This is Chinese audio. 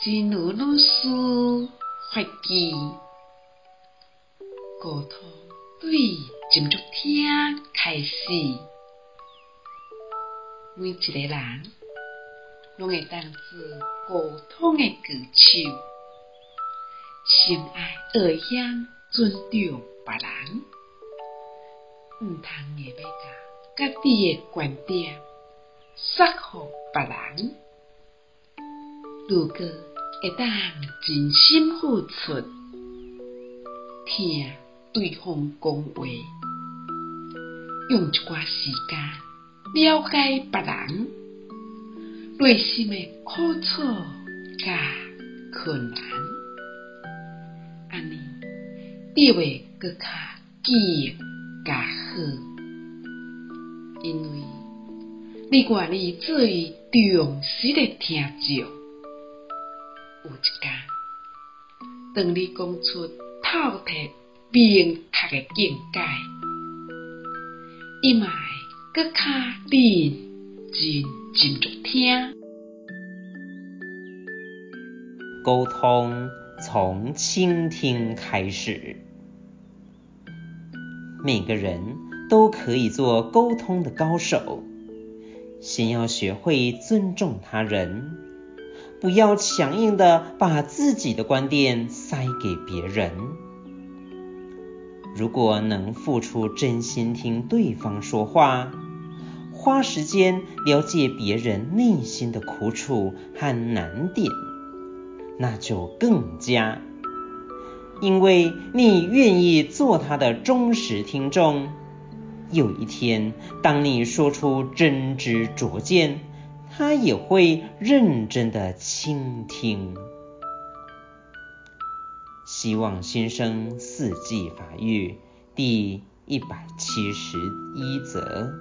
真如老师发记，沟通对真足听开始，每一个人拢会当作沟通的高手，心爱学会尊重别人，毋通硬要甲家己的观点说服别人。如果会当真心付出，听对方讲话，用一寡时间了解别人内心的苦楚甲困难，安尼你会阁较记忆较好，因为你愿意做伊忠实的听众。有一天，当你讲出透彻明确的见解，伊嘛会阁较认真真听。沟通从倾听开始，每个人都可以做沟通的高手，先要学会尊重他人。不要强硬的把自己的观点塞给别人。如果能付出真心听对方说话，花时间了解别人内心的苦楚和难点，那就更佳。因为你愿意做他的忠实听众，有一天当你说出真知灼见，他也会认真的倾听。希望新生四季法语第一百七十一则。